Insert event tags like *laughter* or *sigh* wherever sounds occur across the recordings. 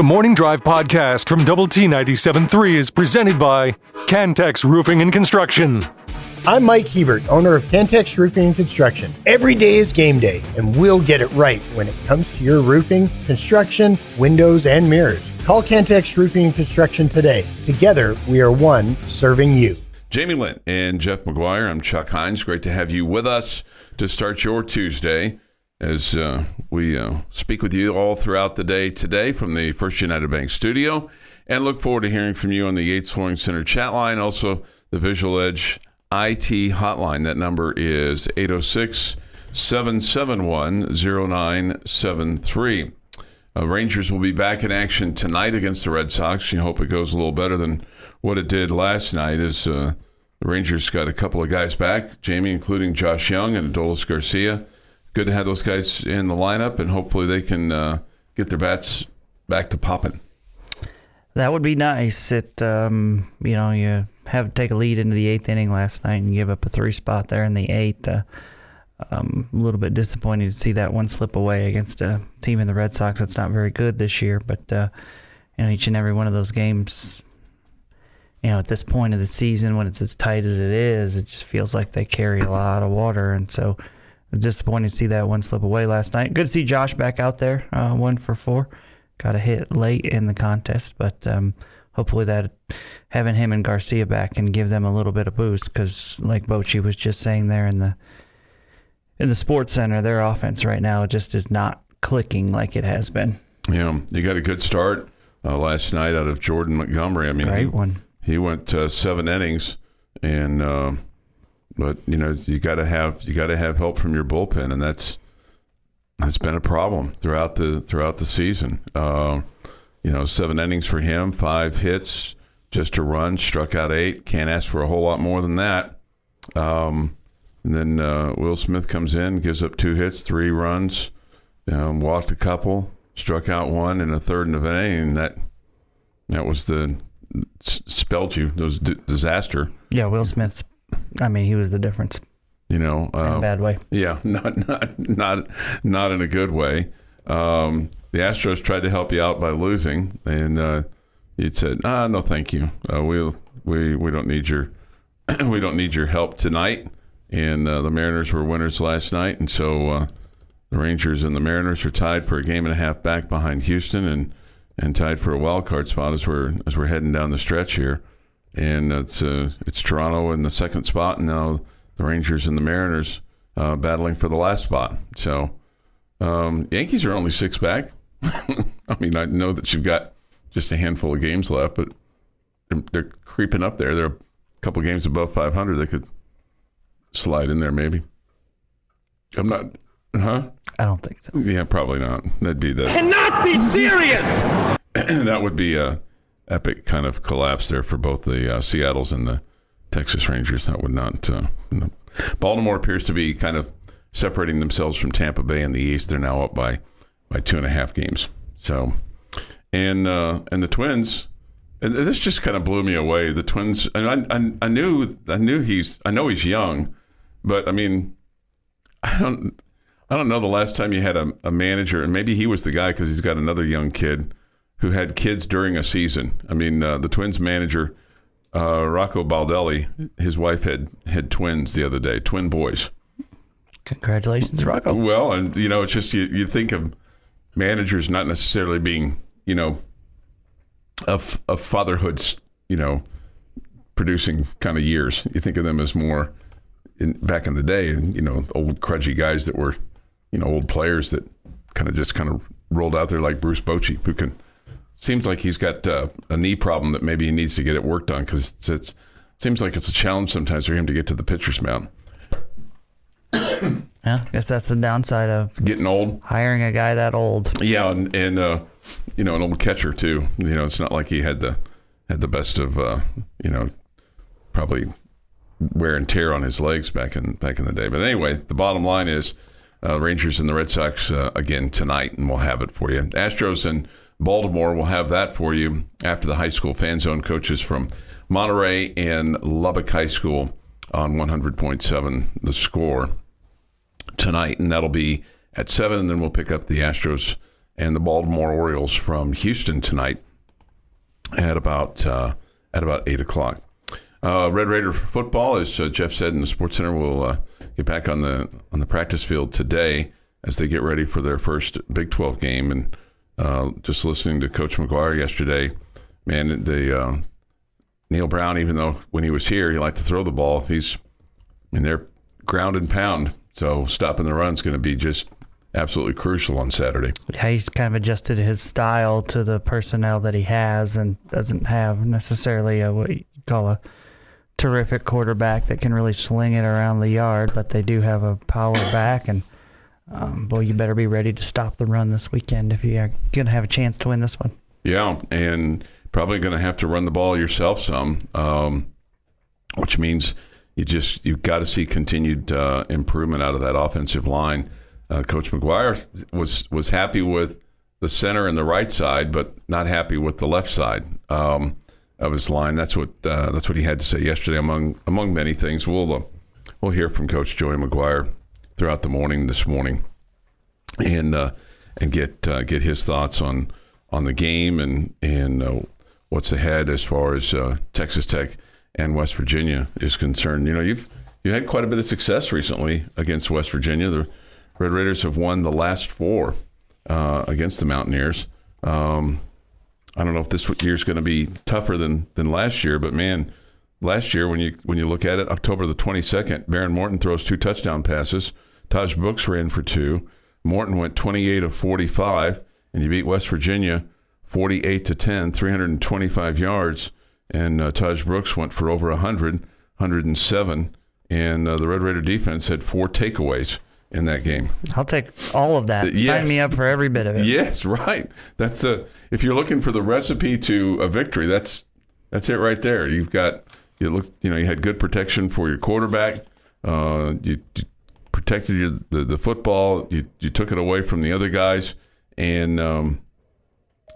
The Morning Drive podcast from Double T 97.3 is presented by Cantex Roofing and Construction. I'm Mike Hebert, owner of Cantex Roofing and Construction. Every day is game day, and we'll get it right when it comes to your roofing, construction, windows, and mirrors. Call Cantex Roofing and Construction today. Together, we are one serving you. Jamie Lent and Jeff McGuire. I'm Chuck Heinz. Great to have you with us to start your Tuesday as uh, we uh, speak with you all throughout the day today from the First United Bank studio and look forward to hearing from you on the Yates Flooring Center chat line, also the Visual Edge IT hotline. That number is 806 771 0973. Uh, Rangers will be back in action tonight against the Red Sox. You hope it goes a little better than what it did last night. As uh, the Rangers got a couple of guys back, Jamie, including Josh Jung and Adolis Garcia good to have those guys in the lineup, and hopefully they can uh, get their bats back to popping. That would be nice. It, um, you know, you have to take a lead into the eighth inning last night and give up a three spot there in the eighth. Uh, um, a little bit disappointing to see that one slip away against a team in the Red Sox that's not very good this year. But uh, you know, each and every one of those games, you know, at this point of the season, when it's as tight as it is, it just feels like they carry a lot of water, and so disappointed to see that one slip away last night. Good to see Josh back out there, uh, one for four. Got a hit late in the contest, but um, hopefully that having him and Garcia back can give them a little bit of boost because, like Bochy was just saying there in the in the sports center, their offense right now just is not clicking like it has been. Yeah, you got a good start uh, last night out of Jordan Montgomery. I mean, Great he, one. he went uh, seven innings and. But you know, you got to have you got to have help from your bullpen, and that's that's been a problem throughout the throughout the season. Uh, you know, seven innings for him, five hits, just a run, struck out eight. Can't ask for a whole lot more than that. Um, and then uh, Will Smith comes in, gives up two hits, three runs, um, walked a couple, struck out one in a third and an inning. That that was the spelled you. It was d- disaster. Yeah, Will Smith's I mean, he was the difference. You know, uh, in a uh, bad way. Yeah, *laughs* not not not not in a good way. Um, the Astros tried to help you out by losing, and uh, you said, "Ah, no, thank you. Uh, we we we don't need your *clears throat* we don't need your help tonight." And uh, the Mariners were winners last night, and so uh, the Rangers and the Mariners are tied for a game and a half back behind Houston, and and tied for a wild card spot as we're as we're heading down the stretch here and it's uh, it's Toronto in the second spot, and now the Rangers and the Mariners uh, battling for the last spot. So um, Yankees are only six back. *laughs* I mean, I know that you've got just a handful of games left, but they're, they're creeping up there. They're a couple games above 500. They could slide in there, maybe. I'm not, huh? I don't think so. Yeah, probably not. That'd be the. Cannot be serious. *clears throat* that would be a epic kind of collapse there for both the uh, Seattle's and the Texas Rangers. That would not. Uh. Baltimore appears to be kind of separating themselves from Tampa Bay in the East. They're now up by by two and a half games. So, and uh, and the Twins. And this just kind of blew me away. The Twins. I, I, I knew I knew he's I know he's young, but I mean, I don't I don't know the last time you had a, a manager, and maybe he was the guy because he's got another young kid who had kids during a season. I mean, uh, the Twins manager, uh, Rocco Baldelli, his wife had had twins the other day, twin boys. Congratulations, Rocco. Well, and you know, it's just you, you think of managers not necessarily being, you know, of of fatherhood's, you know, producing kind of years. You think of them as more in, back in the day, and you know, old crudgy guys that were, you know, old players that kind of just kind of rolled out there like Bruce Bochy, who can seems like he's got uh, a knee problem that maybe he needs to get it worked on because it's, it's seems like it's a challenge sometimes for him to get to the pitcher's mound. *coughs* yeah, I guess that's the downside of getting old. Hiring a guy that old. Yeah, and, and uh, you know an old catcher too. You know, it's not like he had the had the best of uh, you know probably wear and tear on his legs back in back in the day. But anyway, the bottom line is uh, Rangers and the Red Sox uh, again tonight, and we'll have it for you. Astros and Baltimore will have that for you after the high school fan zone coaches from Monterey and Lubbock High School on 100.7 the score tonight. And that'll be at 7. And then we'll pick up the Astros and the Baltimore Orioles from Houston tonight at about uh, at about eight o'clock. Uh, Red Raider football, as uh, Jeff said in the Sports Center, will uh, get back on the on the practice field today as they get ready for their first Big 12 game. And uh, just listening to Coach McGuire yesterday, man, the uh, Neal Brown, even though when he was here he liked to throw the ball, he's I mean they're ground and pound, so stopping the run is going to be just absolutely crucial on Saturday. Yeah, he's kind of adjusted his style to the personnel that he has and doesn't have necessarily a, what you call a terrific quarterback that can really sling it around the yard, but they do have a power back. And, um, boy, you better be ready to stop the run this weekend if you're going to have a chance to win this one. Yeah, and probably going to have to run the ball yourself some, um, which means you just you've got to see continued uh, improvement out of that offensive line. Uh, Coach McGuire was was happy with the center and the right side, but not happy with the left side um, of his line. That's what uh, that's what he had to say yesterday, among among many things. We'll uh, we'll hear from Coach Joey McGuire throughout the morning this morning, and uh, and get uh, get his thoughts on on the game and and uh, what's ahead as far as uh, Texas Tech and West Virginia is concerned. You know, you've you had quite a bit of success recently against West Virginia. The Red Raiders have won the last four uh, against the Mountaineers. Um, I don't know if this year's going to be tougher than than last year, but man, last year when you when you look at it, October the twenty second, Behren Morton throws two touchdown passes. Tahj Brooks ran for two. Morton went twenty eight of forty five, and you beat West Virginia forty eight to 10, 325 yards. And uh, Tahj Brooks went for over 100, 107. And uh, the Red Raider defense had four takeaways in that game. I'll take all of that. Yes. Sign me up for every bit of it. Yes, right. That's a if you're looking for the recipe to a victory, that's that's it right there. You've got you look you know you had good protection for your quarterback. Uh, you, you protected your, the the football. You you took it away from the other guys, and um,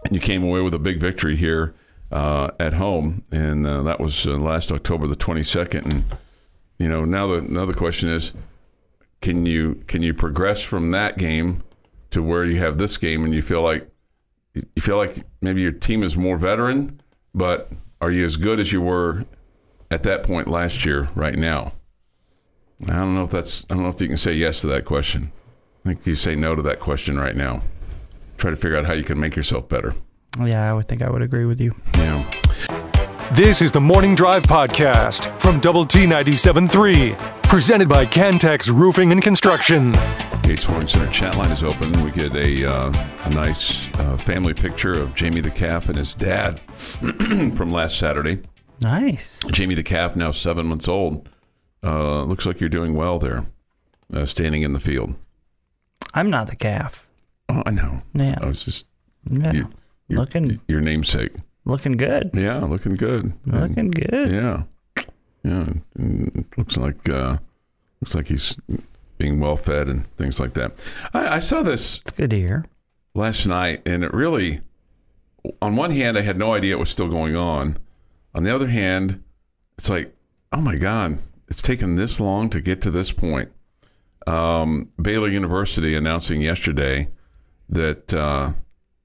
and you came away with a big victory here uh, at home, and uh, that was uh, last October the 22nd. And you know now the now the question is can you can you progress from that game to where you have this game and you feel like you feel like maybe your team is more veteran, but are you as good as you were at that point last year right now? I don't know if that's I don't know if you can say yes to that question. I think you say no to that question right now. Try to figure out how you can make yourself better. Yeah, I would think I would agree with you. Yeah. This is the Morning Drive Podcast from Double T 97.3, presented by Cantex Roofing and Construction. Yates Flooring Center chat line is open. We get a, uh, a nice uh, family picture of Jamie the calf and his dad *clears throat* from last Saturday. Nice. Jamie the calf, now seven months old. Uh, looks like you're doing well there, uh, standing in the field. I'm not the calf. Oh, I know. Yeah. I was just Yeah. you, your, looking your namesake. looking good. Yeah, looking good. Looking good. Yeah, yeah. and looks like uh, looks like he's being well fed and things like that. I, I saw this It's good to hear. last night, and it really, on one hand, I had no idea it was still going on. On the other hand, it's like, oh my God, it's taken this long to get to this point. Um, Baylor University announcing yesterday that uh,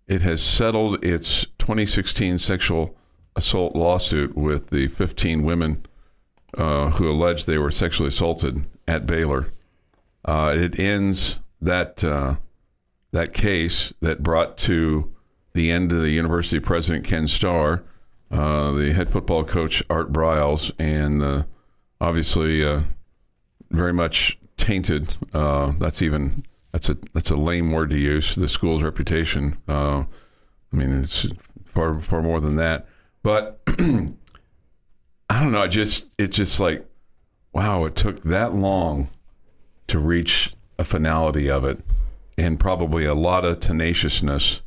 it has settled its 2016 sexual assault lawsuit with the 15 women uh, who alleged they were sexually assaulted at Baylor. Uh, it ends that uh, that case that brought to the end of the university president Ken Starr, uh, the head football coach Art Briles, and obviously uh, very much tainted. Uh, that's even that's a that's a lame word to use. The school's reputation. Uh, I mean, it's far far more than that. But *clears throat* I don't know. I just it's just like wow. It took that long to reach a finality of it, and probably a lot of tenaciousness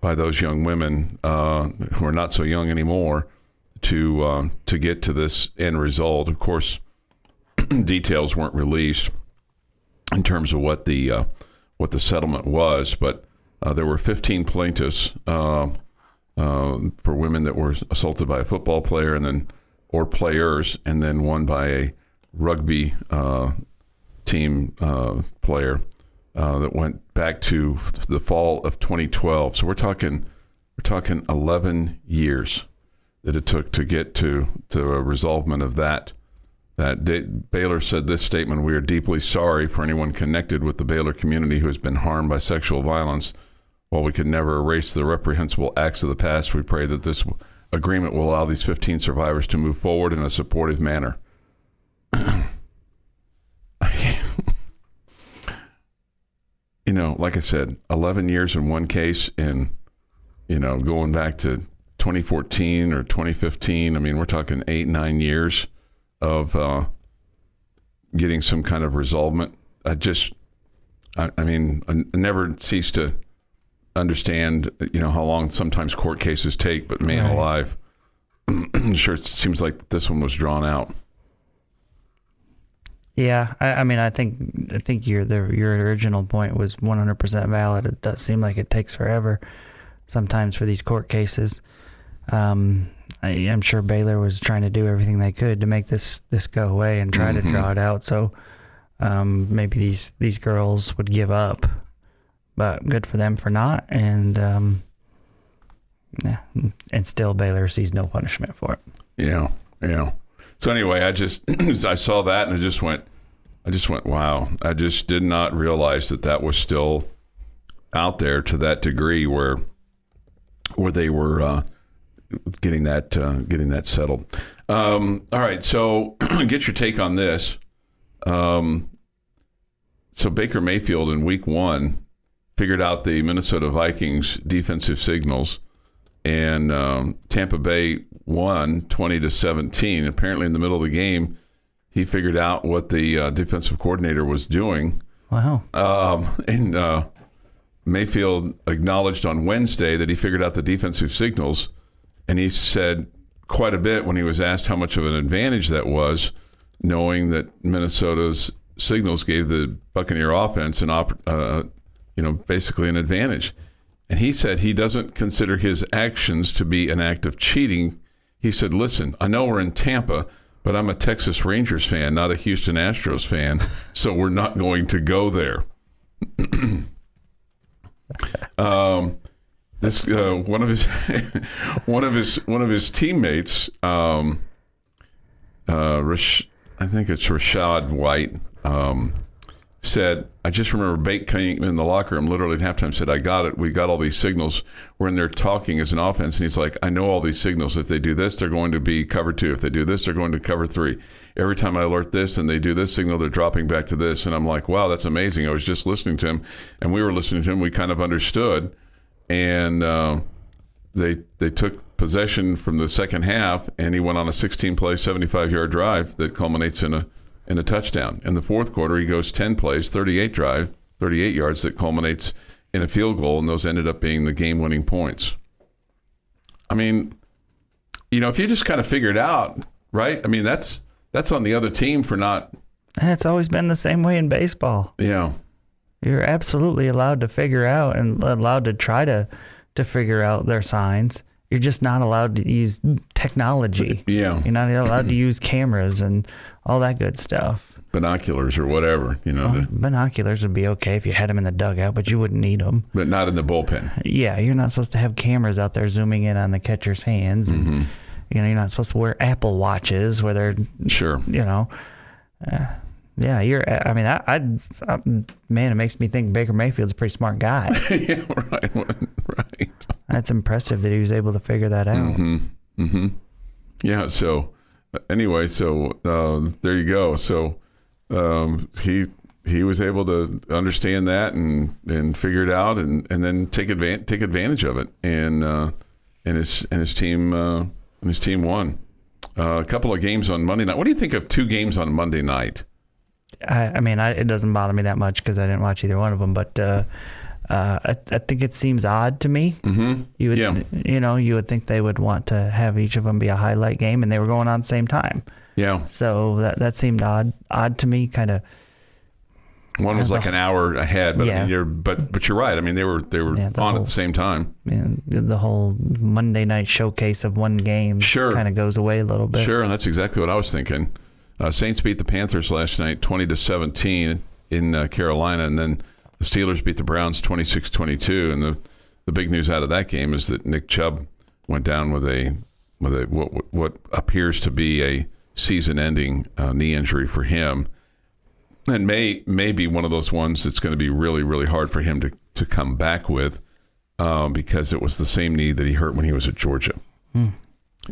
by those young women uh, who are not so young anymore to um, to get to this end result. Of course, *clears throat* details weren't released in terms of what the uh, what the settlement was, but uh, there were 15 plaintiffs uh, uh, for women that were assaulted by a football player, and then or players, and then one by a rugby uh, team uh, player. that went back to the fall of 2012. So we're talking we're talking 11 years that it took to get to to a resolvement of that. That Baylor said this statement: "We are deeply sorry for anyone connected with the Baylor community who has been harmed by sexual violence. While we could never erase the reprehensible acts of the past, we pray that this agreement will allow these 15 survivors to move forward in a supportive manner." *laughs* you know, like I said, 11 years in one case, and you know, going back to 2014 or 2015. I mean, we're talking eight, nine years of uh, getting some kind of resolvement. I just, I, I mean, I never cease to understand, you know, how long sometimes court cases take, but man right. alive, *clears throat* sure it seems like this one was drawn out. Yeah, I, I, mean, I think I think your the, your original point was 100% valid. It does seem like it takes forever sometimes for these court cases. Um, I, am sure Baylor was trying to do everything they could to make this this go away and try mm-hmm. to draw it out. So um, maybe these these girls would give up, but good for them for not. And um, yeah, and still Baylor sees no punishment for it. Yeah, yeah. So anyway, I just *clears throat* I saw that and I just went, I just went, wow! I just did not realize that that was still out there to that degree where where they were uh, getting that uh, getting that settled. Um, all right, so *clears throat* get your take on this. Um, so Baker Mayfield in Week One figured out the Minnesota Vikings defensive signals, and um, Tampa Bay won 20 to 17. Apparently, in the middle of the game, he figured out what the uh, defensive coordinator was doing. Wow. Um, and uh, Mayfield acknowledged on Wednesday that he figured out the defensive signals, and he said quite a bit when he was asked how much of an advantage that was, knowing that Minnesota's signals gave the Buccaneer offense an op- uh, you know, basically an advantage. And he said he doesn't consider his actions to be an act of cheating he said, Listen, I know we're in Tampa, but I'm a Texas Rangers fan, not a Houston Astros fan, *laughs* so we're not going to go there. *clears throat* um, this uh, one of his *laughs* one of his one of his teammates, um, uh, Rash, I think it's Rachaad White. Um, said, I just remember Bate came in the locker room literally at halftime said, I got it. We got all these signals. We're in there talking as an offense. And he's like, I know all these signals. If they do this, they're going to be cover two. If they do this, they're going to cover three. Every time I alert this and they do this signal, they're dropping back to this. And I'm like, wow, that's amazing. I was just listening to him and we were listening to him. We kind of understood. And uh, they, they took possession from the second half and he went on a 16 play, 75 yard drive that culminates in a and a touchdown. In the fourth quarter, he goes 10 plays, 38 drive, 38 yards that culminates in a field goal, and those ended up being the game winning points. I mean, you know, if you just kind of figure it out, right? I mean, that's that's on the other team for not. And it's always been the same way in baseball. Yeah, you're absolutely allowed to figure out and allowed to try to to figure out their signs. You're just not allowed to use technology. Yeah, you're not allowed to *clears throat* use cameras and all that good stuff. Binoculars or whatever, you know. Well, binoculars would be okay if you had them in the dugout, but you wouldn't need them. But not in the bullpen. Yeah, you're not supposed to have cameras out there zooming in on the catcher's hands. Mm-hmm. You know, you're not supposed to wear Apple watches where they're sure. You know, uh, yeah, you're. I mean, I, I, I, man, it makes me think Baker Mayfield's a pretty smart guy. *laughs* yeah, right, *laughs* right. That's impressive that he was able to figure that out. Mm-hmm. Mm-hmm. Yeah. So anyway, so uh, there you go. So um, he he was able to understand that and and figure it out and, and then take advantage take advantage of it and uh, and his and his team uh, and his team won uh, a couple of games on Monday night. What do you think of two games on Monday night? I, I mean, I, it doesn't bother me that much because I didn't watch either one of them, but uh, uh, I, I, think it seems odd to me. Mm-hmm. You would, yeah. you know, you would think they would want to have each of them be a highlight game, and they were going on the same time. Yeah. So that that seemed odd, odd to me. Kind of. One was like an hour ahead, but yeah. I mean, you're but but you're right. I mean, they were they were yeah, the on whole, at the same time. And the whole Monday night showcase of one game sure. kind of goes away a little bit. Sure, and that's exactly what I was thinking. Uh, Saints beat the Panthers last night, twenty to seventeen in uh, Carolina, and then the Steelers beat the Browns 26-22, and the the big news out of that game is that Nick Chubb went down with a with a what what appears to be a season-ending uh, knee injury for him, and may may be one of those ones that's going to be really really hard for him to to come back with, um, because it was the same knee that he hurt when he was at Georgia,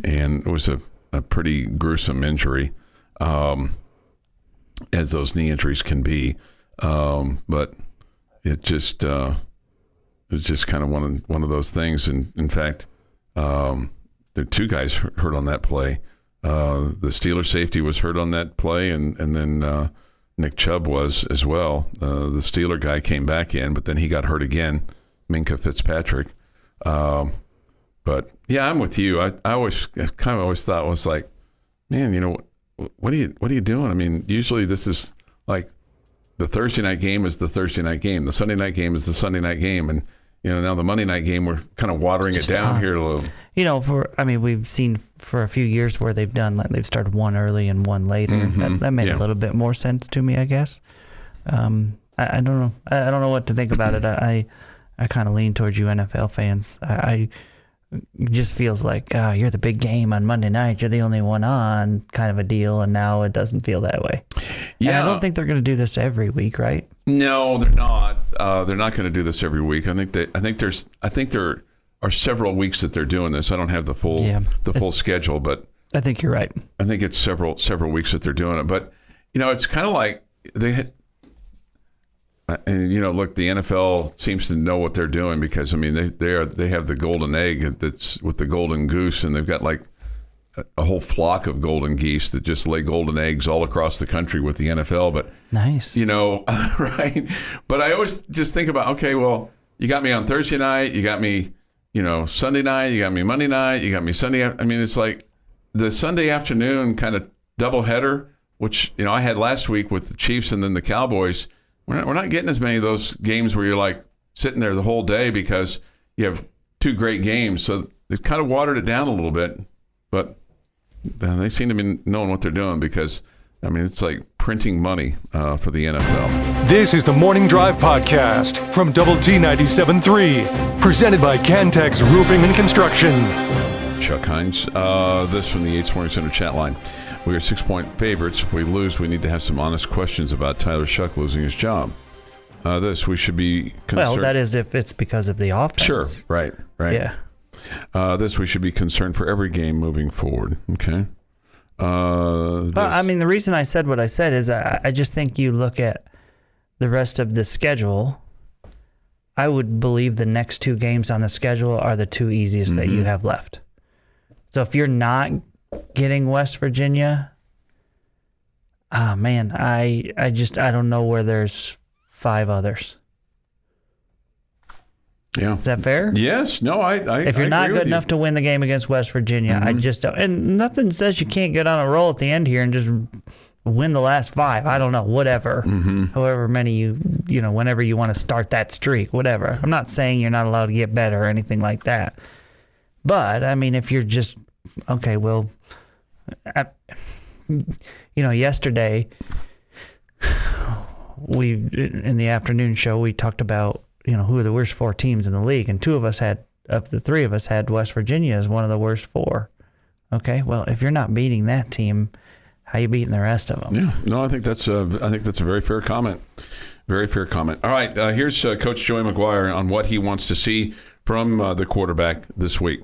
and it was a, a pretty gruesome injury, um, as those knee injuries can be, um, but it just uh, it's just kind of one of one of those things. And in fact, um, there are two guys hurt on that play. Uh, the Steeler safety was hurt on that play, and and then uh, Nick Chubb was as well. Uh, the Steeler guy came back in, but then he got hurt again. Minkah Fitzpatrick. Um, but yeah, I'm with you. I, I always kind of always thought was like, man, you know, what are you what are you doing? I mean, usually this is like the Thursday night game is the Thursday night game. The Sunday night game is the Sunday night game, and you know now the Monday night game we're kind of watering it down here a little. You know, for I mean, we've seen for a few years where they've done like they've started one early and one later. That, that made Yeah. a little bit more sense to me, I guess. Um, I, I don't know. I, I don't know what to think about it. I I, I kind of lean towards you NFL fans. I, I just feels like uh, you're the big game on Monday night. You're the only one on, kind of a deal. And now it doesn't feel that way. And I don't think they're going to do this every week, right? No, they're not. Uh, they're not going to do this every week. I think they. I think there's. I think there are several weeks that they're doing this. I don't have the full Yeah. the full schedule, but I think you're right. I think it's several several weeks that they're doing it. But you know, it's kind of like they. Uh, And you know, look, the NFL seems to know what they're doing because I mean, they they are they have the golden egg that's with the golden goose, and they've got like a, a whole flock of golden geese that just lay golden eggs all across the country with the NFL. But Nice. you know, *laughs* right? But I always just think about, okay, well, you got me on Thursday night, you got me, you know, Sunday night, you got me Monday night, you got me Sunday. I mean, it's like the Sunday afternoon kind of doubleheader, which you know I had last week with the Chiefs and then the Cowboys. We're not, we're not getting as many of those games where you're like sitting there the whole day because you have two great games. So it kind of watered it down a little bit, but they seem to be knowing what they're doing because I mean it's like printing money uh, for the NFL. This is the Morning Drive Podcast from Double T 97.3, presented by Cantex Roofing and Construction. Chuck Heinz. Uh, this from the Yates Flooring Center chat line. We are six point favorites. If we lose, we need to have some honest questions about Tyler Shough losing his job. Uh, this we should be Well, concerned. that is if it's because of the offense. sure, right, right. Yeah. Uh, this we should be concerned for every game moving forward. Okay. Uh, But I mean, the reason I said what I said is I, I just think you look at the rest of the schedule. I would believe the next two games on the schedule are the two easiest that Mm-hmm. you have left. So if you're not getting West Virginia, ah man, I I just I don't know where there's five others. yeah. Is that fair? Yes. No. I. I If you're I not good with you. enough to win the game against West Virginia, I just don't. And nothing says you can't get on a roll at the end here and just win the last five. I don't know, whatever. However many you, you know, whenever you want to start that streak, whatever. I'm not saying you're not allowed to get better or anything like that. But I mean, if you're just okay, well, I, you know, yesterday we in the afternoon show we talked about you know who are the worst four teams in the league, and two of us had of the three of us had West Virginia as one of the worst four. Okay, well, if you're not beating that team, how you beating the rest of them? Yeah, no, I think that's a, I think that's a very fair comment. Very fair comment. All right, uh, here's uh, Coach Joey McGuire on what he wants to see from uh, the quarterback this week.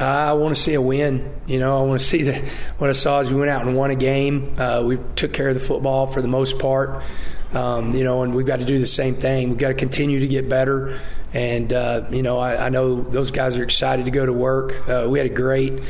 I want to see a win. You know, I want to *laughs* see that. What I saw is we went out and won a game. Uh, we took care of the football for the most part. Um, you know, and we've got to do the same thing. We've got to continue to get better. And uh, you know, I, I know those guys are excited to go to work. Uh, we had a great.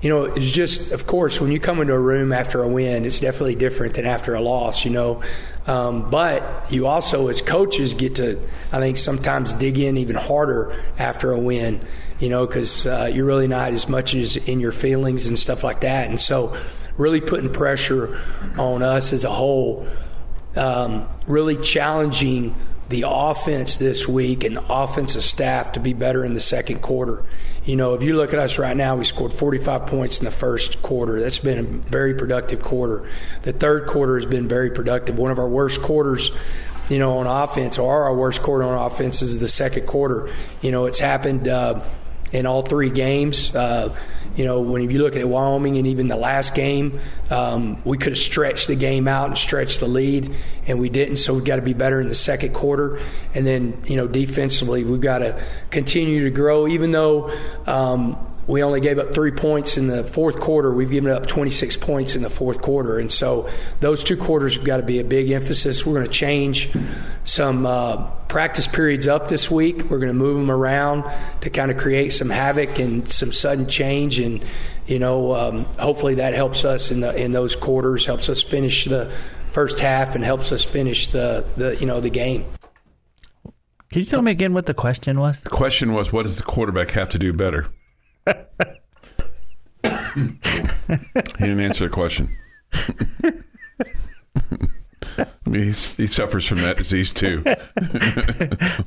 You know, it's just, of course, when you come into a room after a win, it's definitely different than after a loss. You know, um, but you also, as coaches, get to, I think, sometimes dig in even harder after a win you know, because uh, you're really not as much as in your feelings and stuff like that. And so, really putting pressure on us as a whole, um, really challenging the offense this week and the offensive staff to be better in the second quarter. You know, if you look at us right now, we scored 45 points in the first quarter. That's been a very productive quarter. The third quarter has been very productive. One of our worst quarters you know, on offense, or our worst quarter on offense is the second quarter. You know, it's happened uh, in all three games. Uh, you know, when you look at Wyoming and even the last game, um, we could have stretched the game out and stretched the lead, and we didn't. So we've got to be better in the second quarter. And then, you know, defensively, we've got to continue to grow, even though. Um, we only gave up three points in the fourth quarter. We've given up 26 points in the fourth quarter. And so those two quarters have got to be a big emphasis. We're going to change some uh, practice periods up this week. We're going to move them around to kind of create some havoc and some sudden change. And, you know, um, hopefully that helps us in, the, in those quarters, helps us finish the first half and helps us finish the, the you know, the game. Can you tell me again what the question was? The question was, what does the quarterback have to do better? He didn't answer the question. I mean, he suffers from that disease too. *laughs*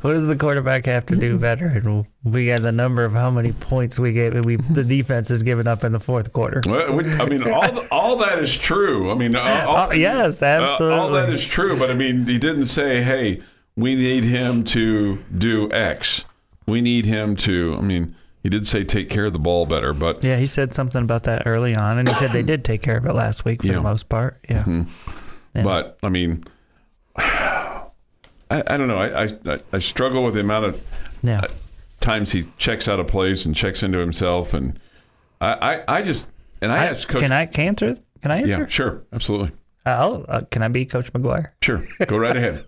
what does the quarterback have to do better? And we got the number of how many points we gave. We the defense has given up in the fourth quarter. Well, I mean, all all that is true. I mean, all, uh, yes, absolutely, uh, all that is true. But I mean, he didn't say, "Hey, we need him to do X. We need him to." I mean he did say take care of the ball better, but yeah, he said something about that early on, and he said they *clears throat* did take care of it last week for yeah. the most part. Yeah. Mm-hmm. yeah. but I mean, *sighs* I, I don't know. I, I, I struggle with the amount of yeah. Uh, times he checks out of place and checks into himself, and I I, I just and I, asked Coach. Can I can answer? Can I answer? Yeah, sure, absolutely. Uh, uh, can I be Coach McGuire? Sure, go right ahead.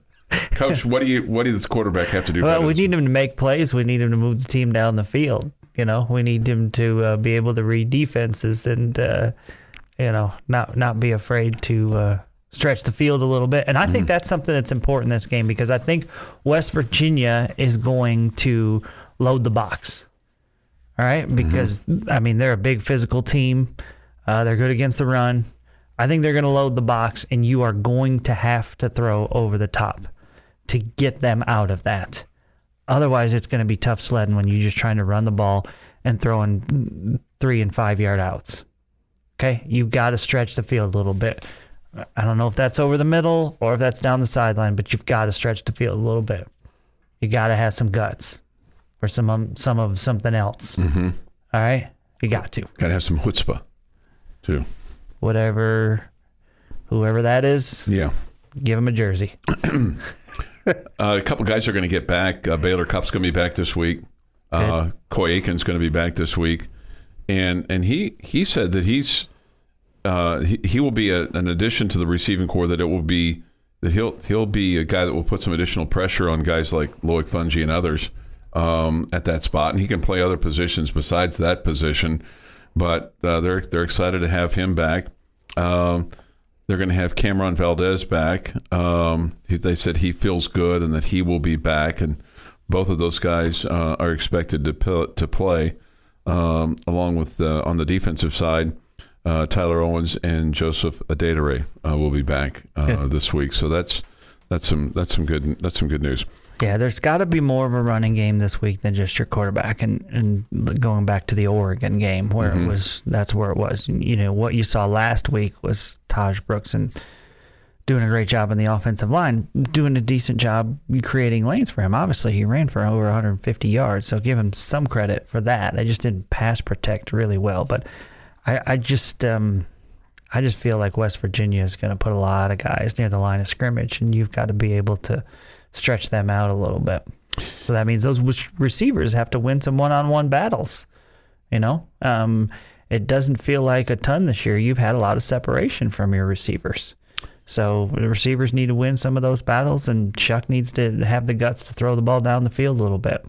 Coach, what do you what does quarterback have to do? Well, we need him to make plays. We need him to move the team down the field. You know, we need him to uh, be able to read defenses and uh, you know not not be afraid to uh, stretch the field a little bit. And I think mm-hmm. that's something that's important in this game because I think West Virginia is going to load the box. All right, mm-hmm. because mm-hmm. I mean they're a big physical team. Uh, they're good against the run. I think they're going to load the box, and you are going to have to throw over the top to get them out of that. Otherwise, it's going to be tough sledding when you're just trying to run the ball and throwing three and five yard outs. Okay, you've got to stretch the field a little bit. I don't know if that's over the middle or if that's down the sideline, but you've got to stretch the field a little bit. You got to have some guts or some um, some of something else. Mm-hmm. All right, you got to. Got to have some chutzpah, too. Whatever, whoever that is. Yeah. Give him a jersey. *clears throat* uh, a couple guys are going to get back. Uh, Baylor Cupp's going to be back this week. Uh, Coy Eakin's going to be back this week, and and he he said that he's uh, he, he will be a, an addition to the receiving corps. That it will be that he'll he'll be a guy that will put some additional pressure on guys like Loic Fouonji and others um, at that spot, and he can play other positions besides that position. But uh, they're they're excited to have him back. Um, they're going to have Cameron Valdez back. Um, he, they said he feels good and that he will be back, and both of those guys uh, are expected to to play um, along with uh, on the defensive side. Uh, Tyler Owens and Joseph Adedire uh, will be back uh, this week, so that's that's some that's some good that's some good news. Yeah, there's got to be more of a running game this week than just your quarterback. And, and going back to the Oregon game, where mm-hmm. it was, that's where it was. You know, what you saw last week was Tahj Brooks and doing a great job in the offensive line, doing a decent job creating lanes for him. Obviously, he ran for over 150 yards, so give him some credit for that. They just didn't pass protect really well, but I, I just. Um, I just feel like West Virginia is going to put a lot of guys near the line of scrimmage, and you've got to be able to stretch them out a little bit. So that means those receivers have to win some one-on-one battles. You know, um, it doesn't feel like a ton this year. You've had a lot of separation from your receivers. So the receivers need to win some of those battles, and Shough needs to have the guts to throw the ball down the field a little bit.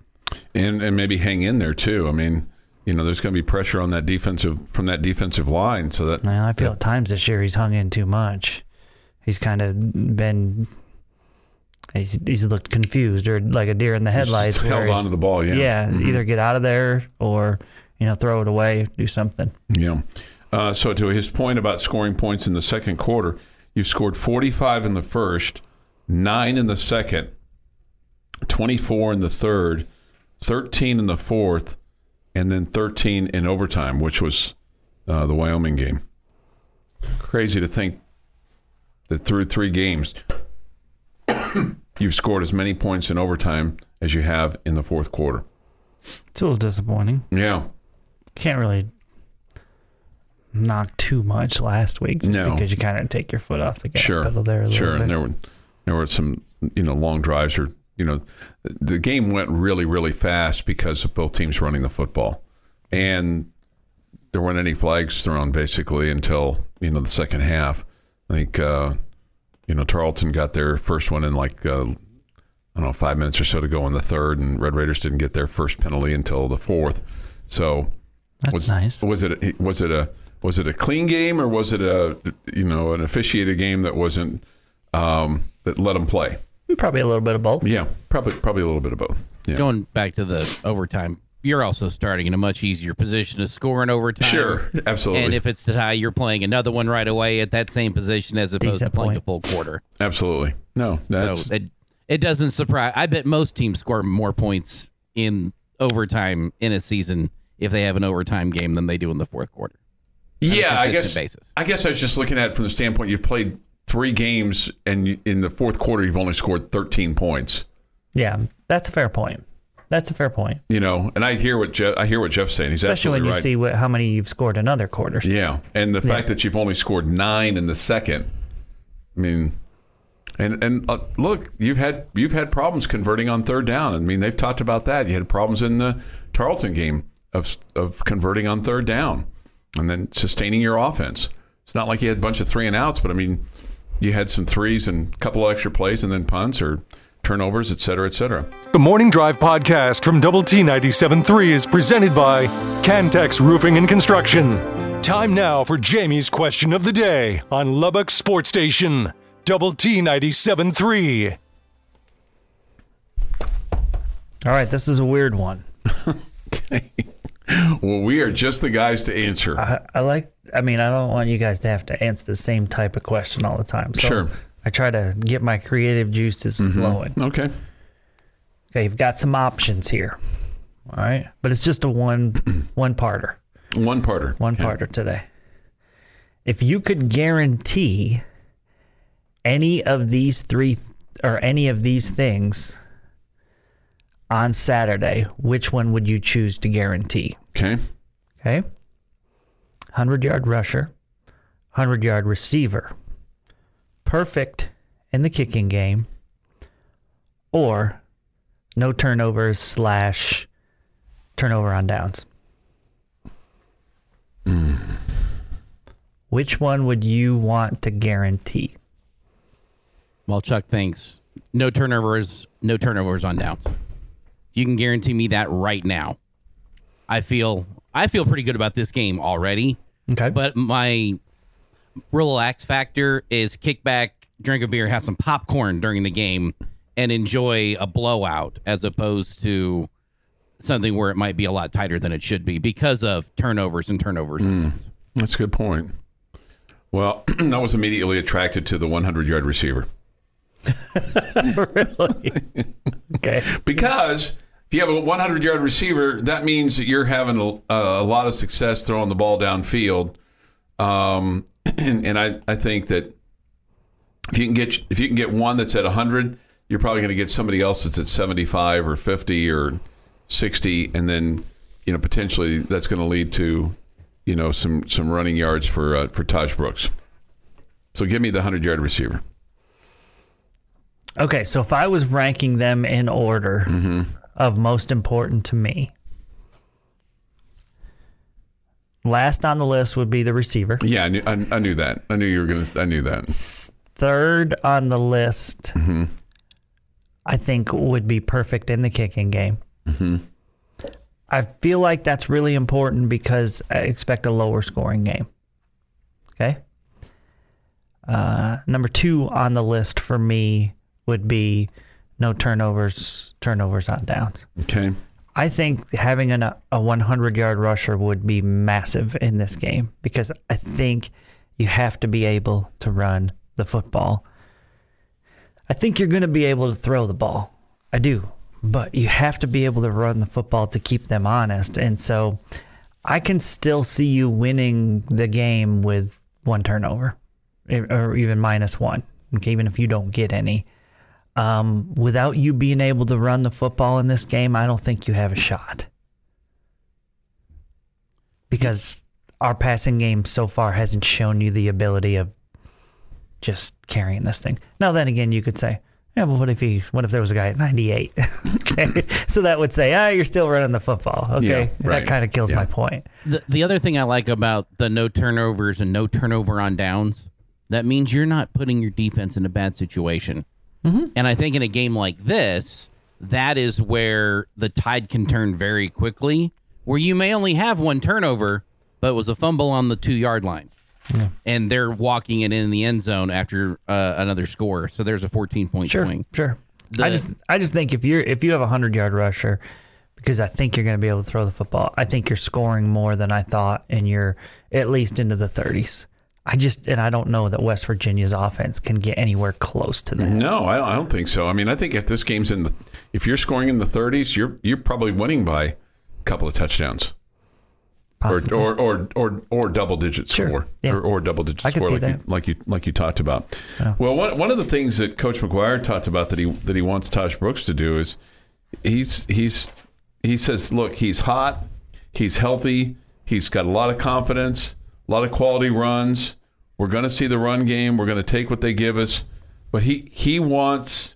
And and maybe hang in there too. I mean, you know, there's going to be pressure on that defensive from that defensive line. So that well, I feel that, at times this year he's hung in too much. He's kind of been He's, he's looked confused or like a deer in the headlights. He's held onto the ball, yeah. Yeah, mm-hmm. either get out of there or you know throw it away, do something. Yeah. Uh, so to his point about scoring points in the second quarter, you've scored 45 in the first, nine in the second, 24 in the third, 13 in the fourth, and then 13 in overtime, which was uh, the Wyoming game. Crazy to think that through three games, *coughs* you've scored as many points in overtime as you have in the fourth quarter. It's a little disappointing. Yeah. Can't really knock too much last week just No. because you kind of take your foot off the gas sure, pedal there a little sure. bit. And there were there were some you know long drives or you know the game went really really fast because of both teams running the football, and there weren't any flags thrown basically until you know the second half. I think uh, you know Tarleton got their first one in like uh, I don't know five minutes or so to go in the third, and Red Raiders didn't get their first penalty until the fourth. So That's was nice. was it a, was it a was it a clean game or was it a you know an officiated game that wasn't um, that let them play? Probably a little bit of both. Yeah, probably probably a little bit of both. Yeah. Going back to the overtime, you're also starting in a much easier position to score in overtime. Sure, absolutely, And if it's to tie, you're playing another one right away at that same position as opposed Decent to playing point. a full quarter. absolutely. No, that's so it, it doesn't surprise. I bet most teams score more points in overtime in a season if they have an overtime game than they do in the fourth quarter. yeah. I guess basis. I guess I was just looking at it from the standpoint you've played three games and in the fourth quarter you've only scored 13 points. Yeah, that's a fair point. That's a fair point. You know, and I hear what Jeff, I hear what Jeff's saying. He's Especially when you right. see what, how many you've scored in other quarters. Yeah, and the fact that you've only scored nine in the second. I mean, and and uh, look, you've had you've had problems converting on third down. I mean, they've talked about that. You had problems in the Tarleton game of of converting on third down, and then sustaining your offense. It's not like you had a bunch of three and outs, but I mean, you had some threes and a couple of extra plays, and then punts or turnovers, et cetera, et cetera. The Morning Drive podcast from Double T 97.3 is presented by Cantex Roofing and Construction. Time now for Jamie's question of the day on Lubbock Sports Station. Double T 97.3. All right, this is a weird one. *laughs* Well, we are just the guys to answer. I, I like. I mean, I don't want you guys to have to answer the same type of question all the time. So Sure. I try to get my creative juices mm-hmm. flowing. Okay. Okay, you've got some options here. All right, but it's just a one *clears throat* one parter. One parter. One Okay. parter today. If you could guarantee any of these three or any of these things on Saturday, which one would you choose to guarantee? Okay. Okay. 100 yard rusher, 100 yard receiver, perfect in the kicking game, or no turnovers slash turnover on downs. Hmm. Which one would you want to guarantee? Well, Chuck thinks no turnovers, no turnovers on downs. You can guarantee me that right now. I feel I feel pretty good about this game already. Okay. But my relax factor is kick back, drink a beer, have some popcorn during the game, and enjoy a blowout as opposed to something where it might be a lot tighter than it should be because of turnovers and turnovers. Mm. That's a good point. Well, *clears throat* I was immediately attracted to the 100 yard receiver *laughs* really? *laughs* okay. because if you have a 100 yard receiver, that means that you're having a, a lot of success throwing the ball downfield. Um, *clears throat* and, and I, I think that if you can get if you can get one that's at 100, you're probably going to get somebody else that's at 75 or 50 or 60, and then you know potentially that's going to lead to you know some some running yards for uh, for Tahj Brooks. So give me the 100 yard receiver. Okay, so if I was ranking them in order of most important to me, last on the list would be the receiver. Yeah, I knew, I, I knew that. I knew you were going to. I knew that. Third on the list, I think would be perfect in the kicking game. I feel like that's really important because I expect a lower scoring game. Okay. Uh, number two on the list for me would be no turnovers, turnovers on downs. Okay. I think having an, a 100 yard rusher would be massive in this game because I think you have to be able to run the football. I think you're going to be able to throw the ball. I do. But you have to be able to run the football to keep them honest. And so I can still see you winning the game with one turnover or even minus one, okay, even if you don't get any. Um, without you being able to run the football in this game, I don't think you have a shot. Because our passing game so far hasn't shown you the ability of just carrying this thing. Now, then again, you could say, yeah, but what if he? What if there was a guy at 98? *laughs* okay, so that would say, ah, you're still running the football. Okay, Yeah, right. that kind of kills Yeah. my point. The, the other thing I like about the no turnovers and no turnover on downs, that means you're not putting your defense in a bad situation. Mm-hmm. And I think in a game like this, that is where the tide can turn very quickly, where you may only have one turnover, but it was a fumble on the two yard line. And they're walking it in the end zone after uh, another score. So there's a 14 point Sure, swing. sure. The- I just, I just think if you're, if you have a hundred yard rusher, because I think you're going to be able to throw the football. I think you're scoring more than I thought, and you're at least into the 30s. I just, and I don't know that West Virginia's offense can get anywhere close to that. No, I don't, I don't think so. I mean, I think if this game's in the, if you're scoring in the 30s, you're you're probably winning by a couple of touchdowns. Or, Possibly. or, or, or, or double digit Sure. score, Yeah. or, or double digit score, like you, like you like you talked about. Well, one, one of the things that Coach McGuire talked about that he that he wants Tahj Brooks to do is he's he's he says, look, he's hot, he's healthy, he's got a lot of confidence, a lot of quality runs. We're going to see the run game. We're going to take what they give us, but he he wants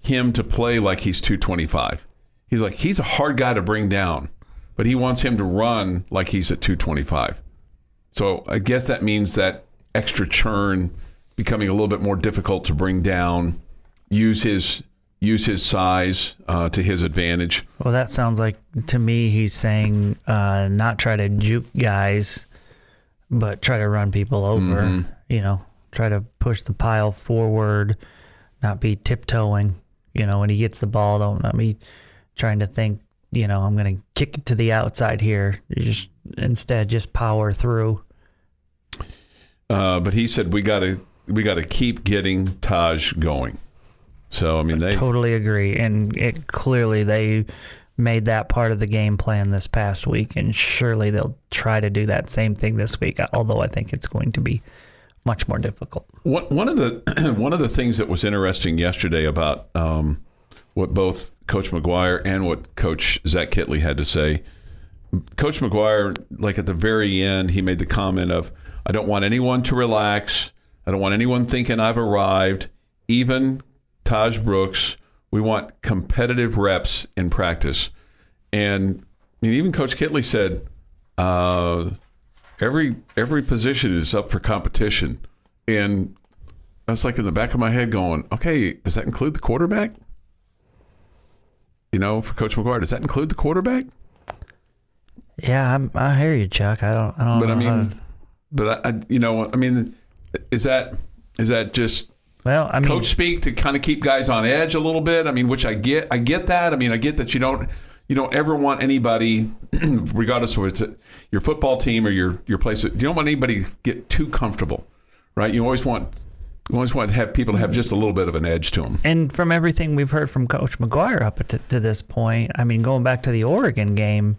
him to play like he's 225. He's like he's a hard guy to bring down, but he wants him to run like he's at 225. So I guess that means that extra churn becoming a little bit more difficult to bring down. Use his use his size uh, to his advantage. Well, that sounds like to me he's saying uh, not try to juke guys, but try to run people over. You know, try to push the pile forward, not be tiptoeing. You know, when he gets the ball, don't not be trying to think. You know, I'm going to kick it to the outside here. You just instead just power through. Uh, but he said we got to we got to keep getting Tahj going. So I mean they Totally agree, and it clearly they made that part of the game plan this past week, and surely they'll try to do that same thing this week. Although I think it's going to be much more difficult. One one of the *clears throat* one of the things that was interesting yesterday about um, what both Coach McGuire and what Coach Zach Kittley had to say. Coach McGuire, like at the very end, he made the comment of, "I don't want anyone to relax. I don't want anyone thinking I've arrived. Even Tahj Brooks, we want competitive reps in practice." And I mean, even Coach Kittley said, uh, every every position is up for competition, and I was like in the back of my head going, okay, does that include the quarterback? You know, for Coach McGuire, does that include the quarterback? Yeah, I'm, I hear you, Chuck. I don't. I don't. But I mean, to- but I, I, you know, I mean, is that is that just well, I mean, coach speak to kind of keep guys on edge a little bit? I mean, which I get, I get that. I mean, I get that you don't you don't ever want anybody, *clears throat* regardless of it's your football team or your your place, you don't want anybody to get too comfortable, right? You always want you always want to have people to have just a little bit of an edge to them. and from everything we've heard from Coach McGuire up to, to this point, I mean, going back to the Oregon game,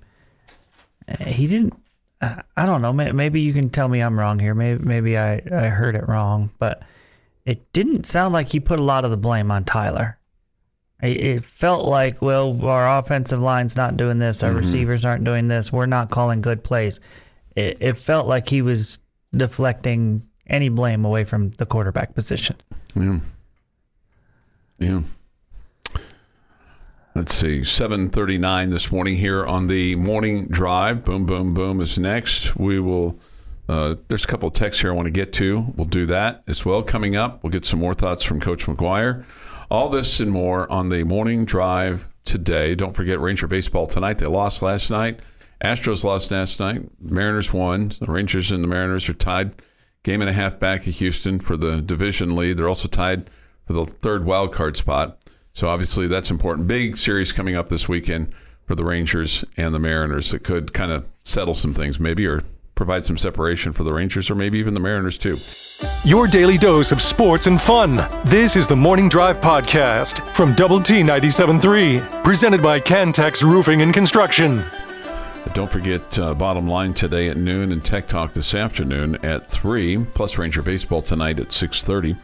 uh, he didn't. I don't know. Maybe you can tell me I'm wrong here. Maybe maybe I, I heard it wrong, but it didn't sound like he put a lot of the blame on Tyler. It, it felt like, well, our offensive line's not doing this, our mm-hmm. receivers aren't doing this, we're not calling good plays. It, it felt like he was deflecting any blame away from the quarterback position. Yeah. Yeah. Let's see, 739 this morning here on the morning drive. Boom, boom, boom is next. We will, uh, there's a couple of texts here I want to get to. We'll do that as well. Coming up, we'll get some more thoughts from Coach McGuire. All this and more on the morning drive today. Don't forget Ranger Baseball tonight. They lost last night. Astros lost last night. Mariners won. The Rangers and the Mariners are tied game and a half back of Houston for the division lead. They're also tied for the third wild card spot. So obviously that's important. Big series coming up this weekend for the Rangers and the Mariners that could kind of settle some things, maybe, or provide some separation for the Rangers or maybe even the Mariners too. Your daily dose of sports and fun. This is the Morning Drive Podcast from Double T 97.3, presented by Cantex Roofing and Construction. Don't forget uh, bottom line today at noon and Tech Talk this afternoon at 3, plus Ranger Baseball tonight at 6.30.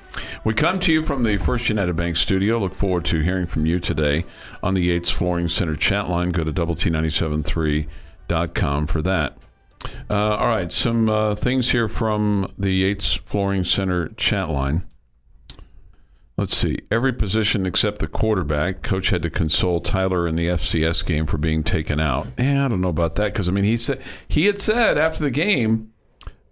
We come to you from the First United Bank studio. Look forward to hearing from you today on the Yates Flooring Center chat line. Go to double T973.com for that. Uh, all right, some uh, things here from the Yates Flooring Center chat line. Let's see. Every position except the quarterback. Coach had to console Tyler in the FCS game for being taken out. And I don't know about that because I mean he said he had said after the game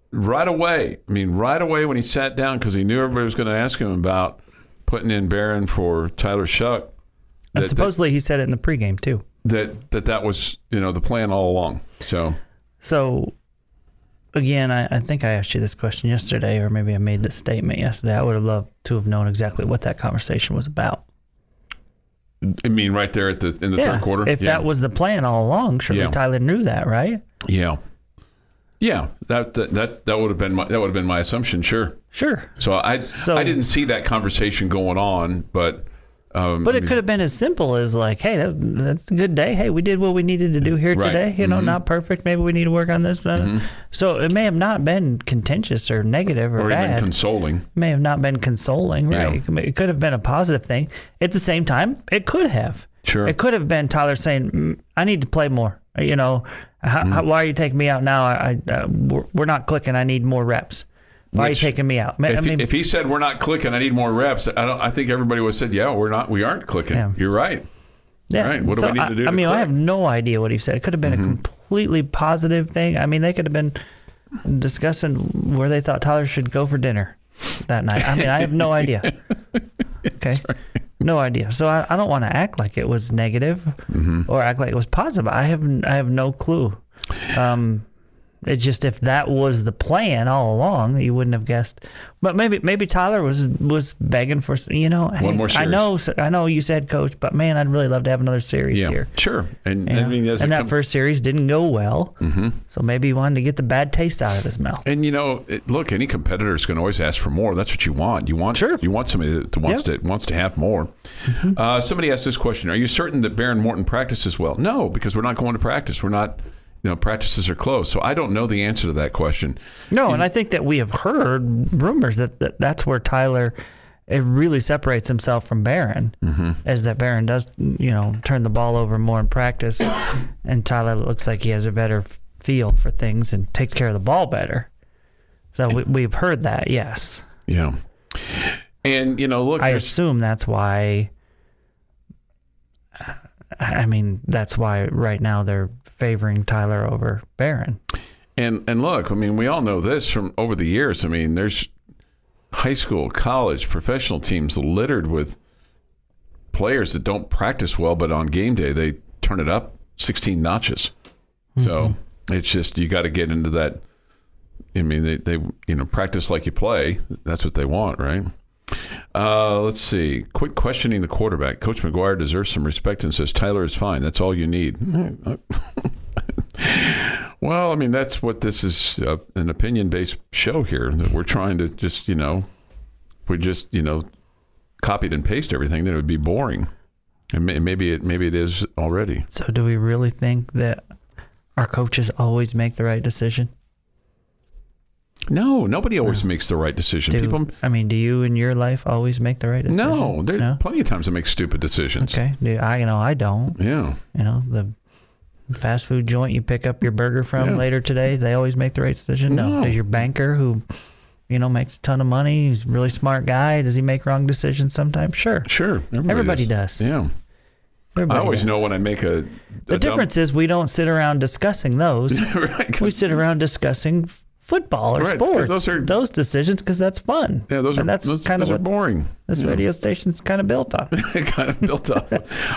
right away. I mean right away when he sat down because he knew everybody was going to ask him about putting in Behren for Tyler Shough. And that- supposedly he said it in the pregame too. That that that was you know the plan all along. So So, again, I, I think I asked you this question yesterday, or maybe I made this statement yesterday. I would have loved to have known exactly what that conversation was about. I mean right there at the in the third quarter. If yeah. that was the plan all along, surely Yeah. Tyler knew that, right? yeah. Yeah, that that that, that would have been my, that would have been my assumption. Sure. Sure. So I So- I didn't see that conversation going on, but um, But it could have been as simple as like, hey, that, that's a good day. Hey, we did what we needed to do here Right. today. You know, Mhm. not perfect. Maybe we need to work on this. But So it may have not been contentious or negative or, or bad. even consoling. may have not been consoling, Yeah. right? It could have been a positive thing. At the same time, it could have. Sure. It could have been Tyler saying, "Mm, "I need to play more." You know, how, Mm-hmm. how, why are you taking me out now? I, I uh, we're, we're not clicking. I need more reps. Why Which- are you taking me out? Ma- If, mean, he, if he said we're not clicking, I need more reps. I don't. I think everybody would have said, yeah, we're not. We aren't clicking. Yeah. You're right. yeah. right, what do we need I, to do I to mean, I have no idea what he said. It could have been Mm-hmm. a completely positive thing. I mean, they could have been discussing where they thought Tyler should go for dinner that night. I mean, I have no idea. *laughs* Okay. No idea. So I, I don't want to act like it was negative Mm-hmm. or act like it was positive. I have I have no clue. Um, it's just if that was the plan all along, you wouldn't have guessed. But maybe maybe Tyler was was begging for you know. hey, more Series. I know I know you said coach, but man, I'd really love to have another series Yeah. here. Sure. And you I mean, and that first series didn't go well, mm-hmm. so maybe he wanted to get the bad taste out of his mouth. And you know, it, look, any competitor is going to always ask for more. That's what you want. You want Sure. You want somebody that wants Yep. to wants to have more. Uh, somebody asked this question: Are you certain that Behren Morton practices well? No, because we're not going to practice. We're not. You know, practices are closed, so I don't know the answer to that question. No, and I think that we have heard rumors that, that that's where Tyler it really separates himself from Behren, Mm-hmm. as that Behren does, you know, turn the ball over more in practice, *coughs* and Tyler looks like he has a better feel for things and takes care of the ball better. So we, we've heard that, yes. Yeah. And you know, look, I assume that's why. I mean, that's why right now they're favoring Tyler over Behren. And and look, I mean, we all know this from over the years. I mean, there's high school, college, professional teams littered with players that don't practice well, but on game day they turn it up 16 notches. So mm-hmm. it's just you got to get into that. I mean, they, they you know practice like you play. That's what they want, right? Uh, let's see. Quit questioning the quarterback. Coach McGuire deserves some respect and says Tyler is fine. That's all you need. *laughs* Well, I mean, that's what this is uh, an opinion based show here. That we're trying to just, you know, we just, you know, copied and paste everything, then it would be boring. And may, maybe it maybe it is already. So, do we really think that our coaches always make the right decision? No, nobody always makes the right decision. Do, People, I mean, do you in your life always make the right decision? no, there no? plenty of times I make stupid decisions. Okay. Do I? You know, I don't. Yeah, You know, the fast food joint you pick up your burger from Yeah. later today, they always make the right decision. No. No. Does your banker who, you know, makes a ton of money, he's a really smart guy, does he make wrong decisions sometimes? Sure. sure. Everybody, Everybody does. Yeah, Everybody I always does. know when I make a. The difference is we don't sit around discussing those. *laughs* right? we sit around discussing football or Right, sports. those are- those decisions because that's fun. yeah, those are and that's those, kind those of are boring. this Yeah. radio station's kind of built on. *laughs* kind of built up.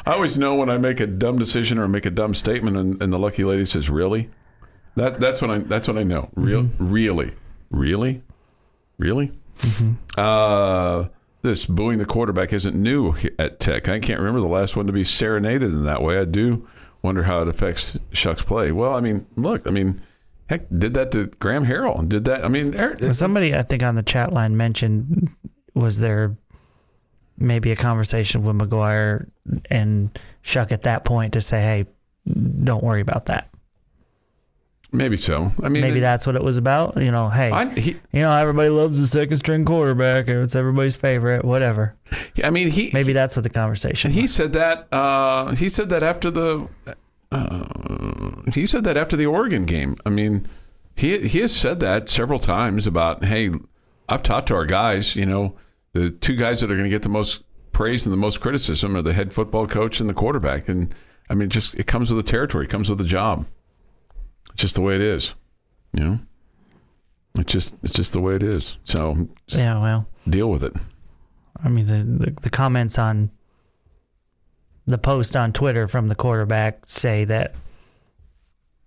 I always know when I make a dumb decision or make a dumb statement, and, and the lucky lady says, "Really?" That that's when I that's when I know. Real, Mm-hmm. really, really, really. Uh, this booing the quarterback isn't new at Tech. I can't remember the last one to be serenaded in that way. I do wonder how it affects Shough's play. Well, I mean, look, I mean, Heck, did that to Graham Harrell and did that. I mean, Eric, Somebody I think on the chat line mentioned was there maybe a conversation with McGuire and Shough at that point to say, hey, don't worry about that. maybe so. I mean, Maybe it- that's what it was about. You know, hey, I, he, you know, everybody loves the second string quarterback and it's everybody's favorite, whatever. I mean, he Maybe that's what the conversation he was. said that uh, he said that after the uh, he said that after the Oregon game. I mean, he he has said that several times about hey, I've talked to our guys. You know, the two guys that are going to get the most praise and the most criticism are the head football coach and the quarterback. And I mean, just it comes with the territory, it comes with the job. It's just the way it is. You know, it's just it's just the way it is. So Yeah, well, deal with it. I mean, the, the, the comments on the post on Twitter from the quarterback say that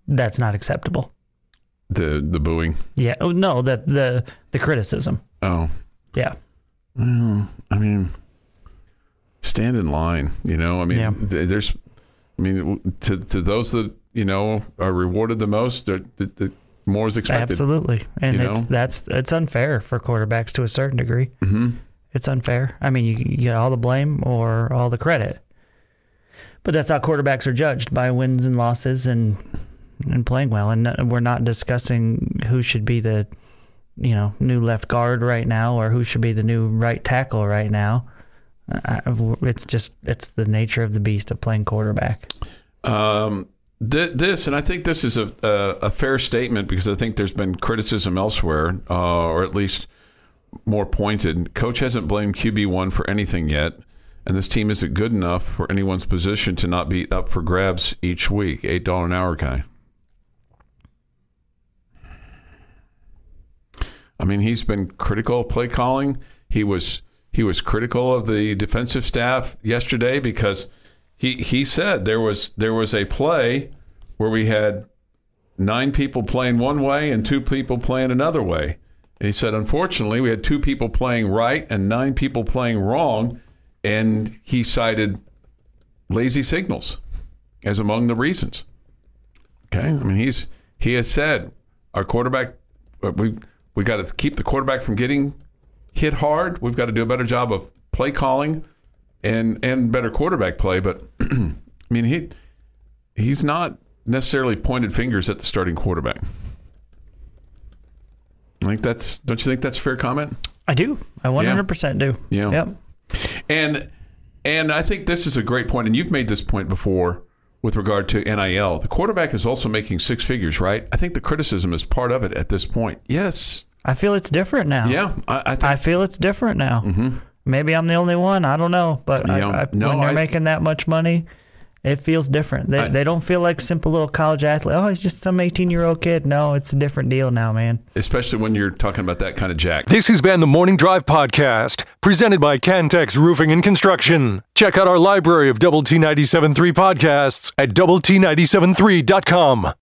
that's not acceptable. The the booing. Yeah. Oh, no, that the the criticism. Oh. Yeah. Well, I mean, stand in line. You know, I mean, Yeah. there's, I mean, to to those that you know are rewarded the most, the, the, the more is expected. Absolutely. And You it's know? that's it's unfair for quarterbacks to a certain degree. hmm It's unfair. I mean, you, you get all the blame or all the credit. But that's how quarterbacks are judged by wins and losses and and playing well. And we're not discussing who should be the you know new left guard right now or who should be the new right tackle right now. Uh, it's just it's the nature of the beast of playing quarterback. Um, th- this, and I think this is a, a a fair statement because I think there's been criticism elsewhere, uh, or at least more pointed. Coach hasn't blamed QB one for anything yet. And this team isn't good enough for anyone's position to not be up for grabs each week. Eight dollar an hour guy. I mean, he's been critical of play calling. He was he was critical of the defensive staff yesterday because he he said there was there was a play where we had nine people playing one way and two people playing another way. And he said, unfortunately, we had two people playing right and nine people playing wrong, and he cited lazy signals as among the reasons. Okay, I mean he's he has said our quarterback uh, we we got to keep the quarterback from getting hit hard. We've got to do a better job of play calling and and better quarterback play. But *clears throat* I mean he he's not necessarily pointed fingers at the starting quarterback. I think that's don't you think that's a fair comment? I do. I 100% do. Yeah. Yep. And and I think this is a great point, and you've made this point before with regard to NIL. The quarterback is also making six figures, right? I think the criticism is part of it at this point. Yes. I feel it's different now. Yeah. I, I think I feel it's different now. Mm-hmm. Maybe I'm the only one. I don't know, but Yeah. I, No, when they're I- making that much money, it feels different. They I- they don't feel like simple little college athlete. Oh, he's just some 18 year old kid. No, it's a different deal now, man. especially when you're talking about that kind of jack. This has been the Morning Drive Podcast, presented by Cantex Roofing and Construction. Check out our library of Double T 97.3 podcasts at Double T 97.3.com.